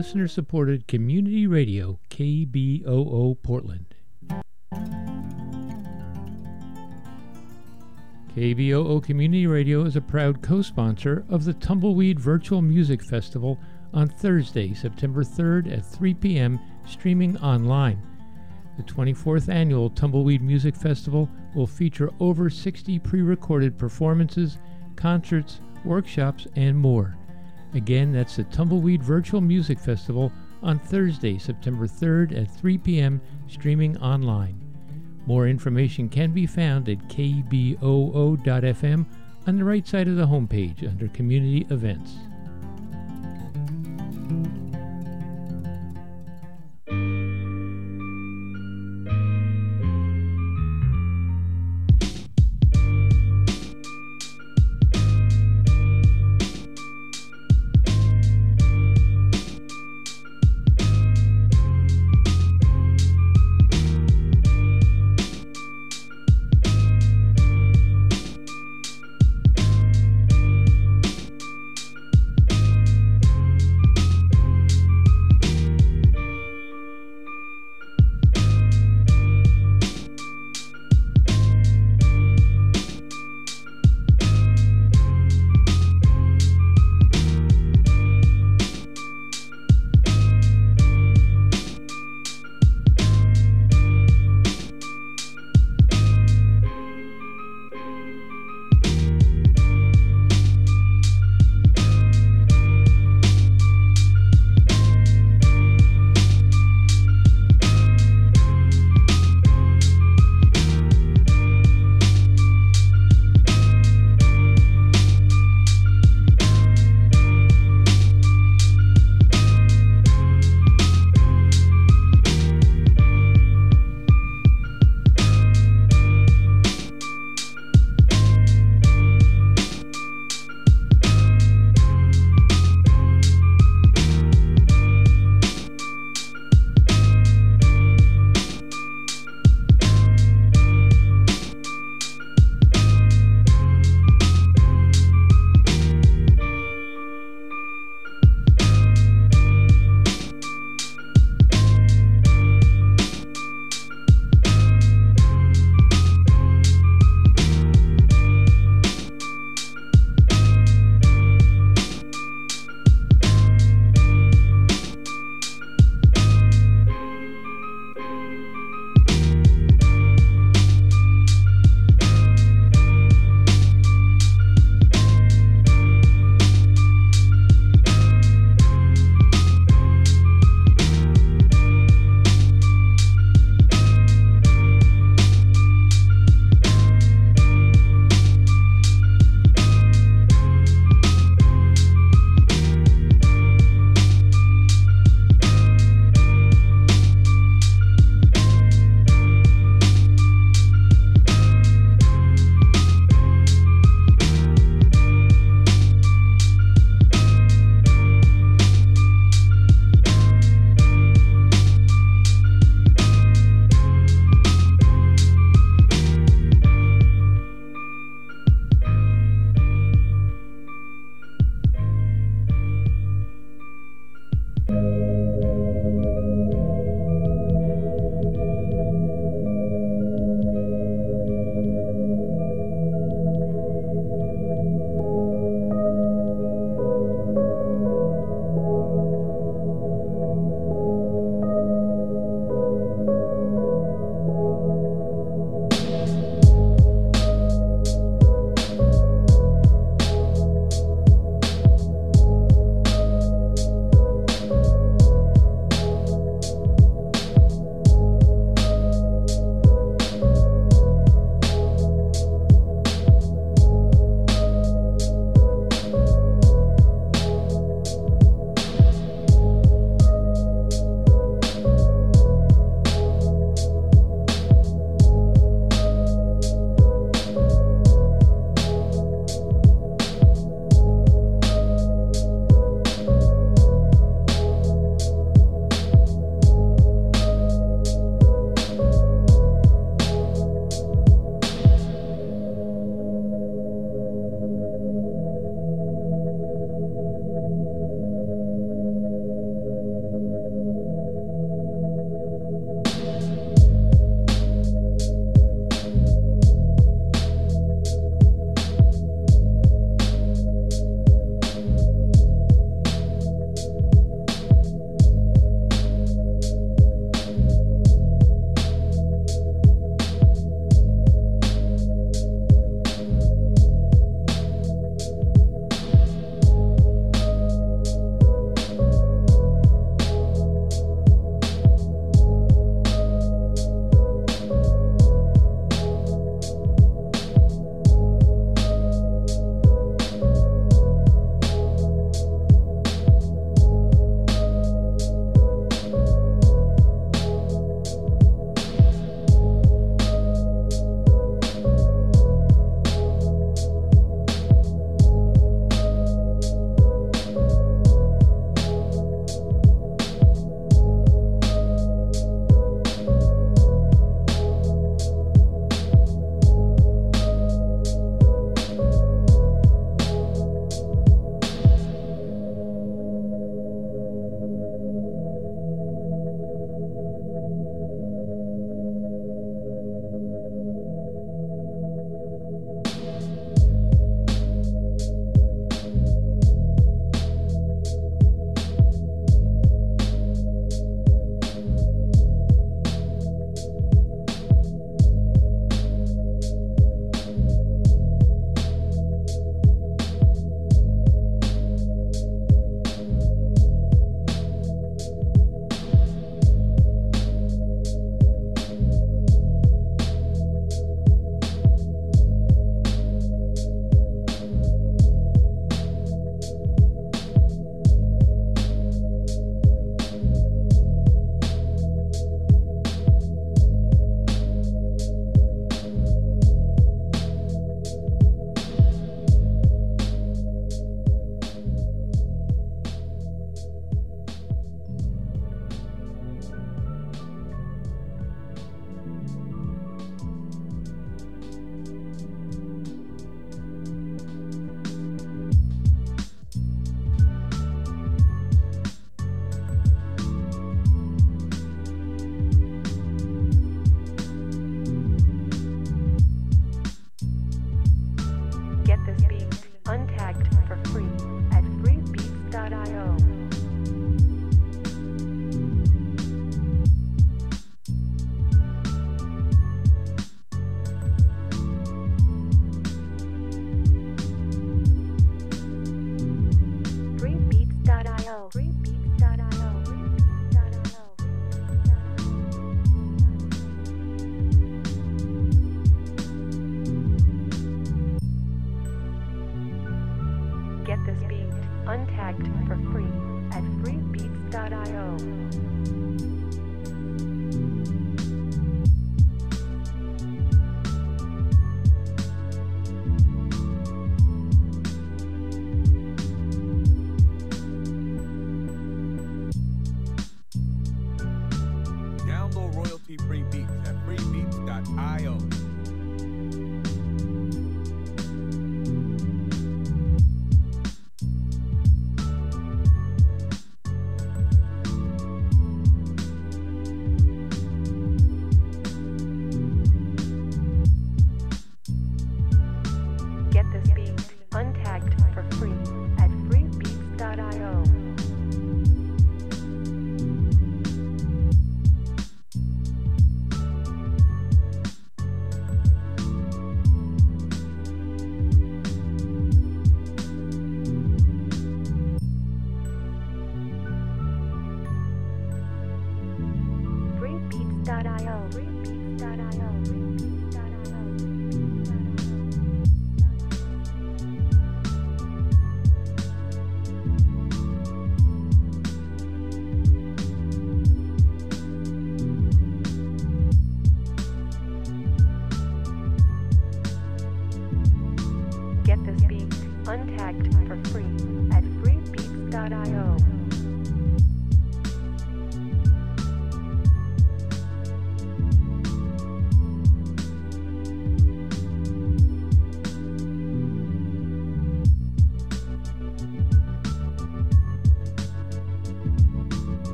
listener supported community radio KBOO Portland. KBOO Community Radio is a proud co sponsor of the Tumbleweed Virtual Music Festival on Thursday, September 3rd at 3 p.m., streaming online. The 24th annual Tumbleweed Music Festival will feature over 60 pre recorded performances, concerts, workshops, and more. Again, that's the Tumbleweed Virtual Music Festival on Thursday, September 3rd at 3 p.m., streaming online. More information can be found at kboo.fm on the right side of the homepage under Community Events.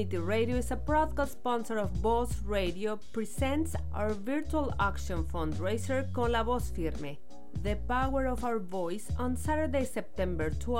Community Radio is a broadcast sponsor of Voz Radio presents our virtual auction fundraiser Con la Voz Firme, The Power of Our Voice on Saturday, September 12